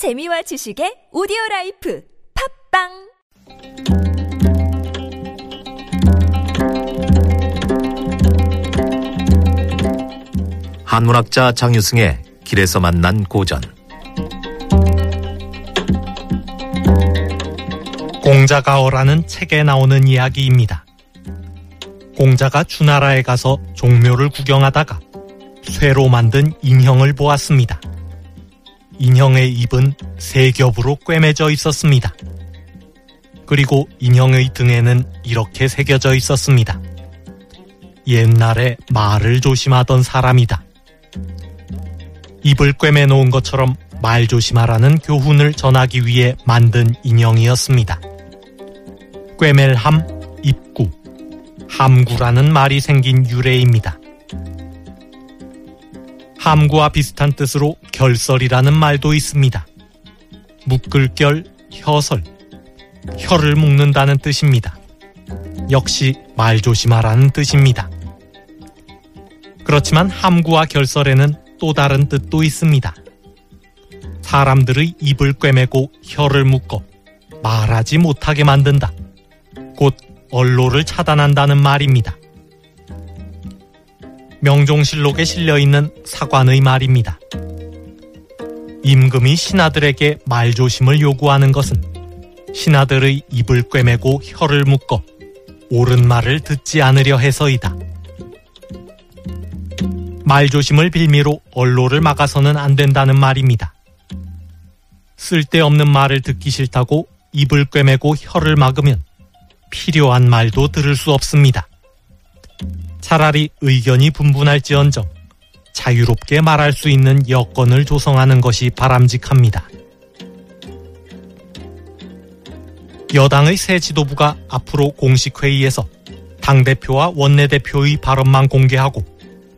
재미와 지식의 오디오 라이프 팟빵 한문학자 장유승의 길에서 만난 고전 공자가어라는 책에 나오는 이야기입니다. 공자가 주나라에 가서 종묘를 구경하다가 쇠로 만든 인형을 보았습니다. 인형의 입은 세 겹으로 꿰매져 있었습니다. 그리고 인형의 등에는 이렇게 새겨져 있었습니다. 옛날에 말을 조심하던 사람이다. 입을 꿰매 놓은 것처럼 말 조심하라는 교훈을 전하기 위해 만든 인형이었습니다. 꿰멜함, 입구, 함구라는 말이 생긴 유래입니다. 함구와 비슷한 뜻으로 결설이라는 말도 있습니다. 묶을 결, 혀설, 혀를 묶는다는 뜻입니다. 역시 말 조심하라는 뜻입니다. 그렇지만 함구와 결설에는 또 다른 뜻도 있습니다. 사람들의 입을 꿰매고 혀를 묶어 말하지 못하게 만든다. 곧 언로를 차단한다는 말입니다. 명종실록에 실려 있는 사관의 말입니다. 임금이 신하들에게 말조심을 요구하는 것은 신하들의 입을 꿰매고 혀를 묶어 옳은 말을 듣지 않으려 해서이다. 말조심을 빌미로 언로를 막아서는 안 된다는 말입니다. 쓸데없는 말을 듣기 싫다고 입을 꿰매고 혀를 막으면 필요한 말도 들을 수 없습니다. 차라리 의견이 분분할지언정 자유롭게 말할 수 있는 여건을 조성하는 것이 바람직합니다. 여당의 새 지도부가 앞으로 공식 회의에서 당대표와 원내대표의 발언만 공개하고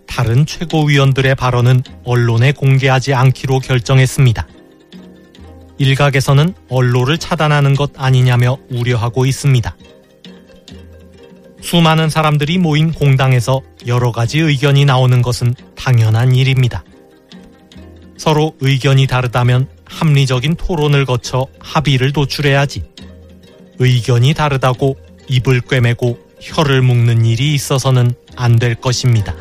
다른 최고위원들의 발언은 언론에 공개하지 않기로 결정했습니다. 일각에서는 언론을 차단하는 것 아니냐며 우려하고 있습니다. 수많은 사람들이 모인 공당에서 여러 가지 의견이 나오는 것은 당연한 일입니다. 서로 의견이 다르다면 합리적인 토론을 거쳐 합의를 도출해야지. 의견이 다르다고 입을 꿰매고 혀를 묶는 일이 있어서는 안 될 것입니다.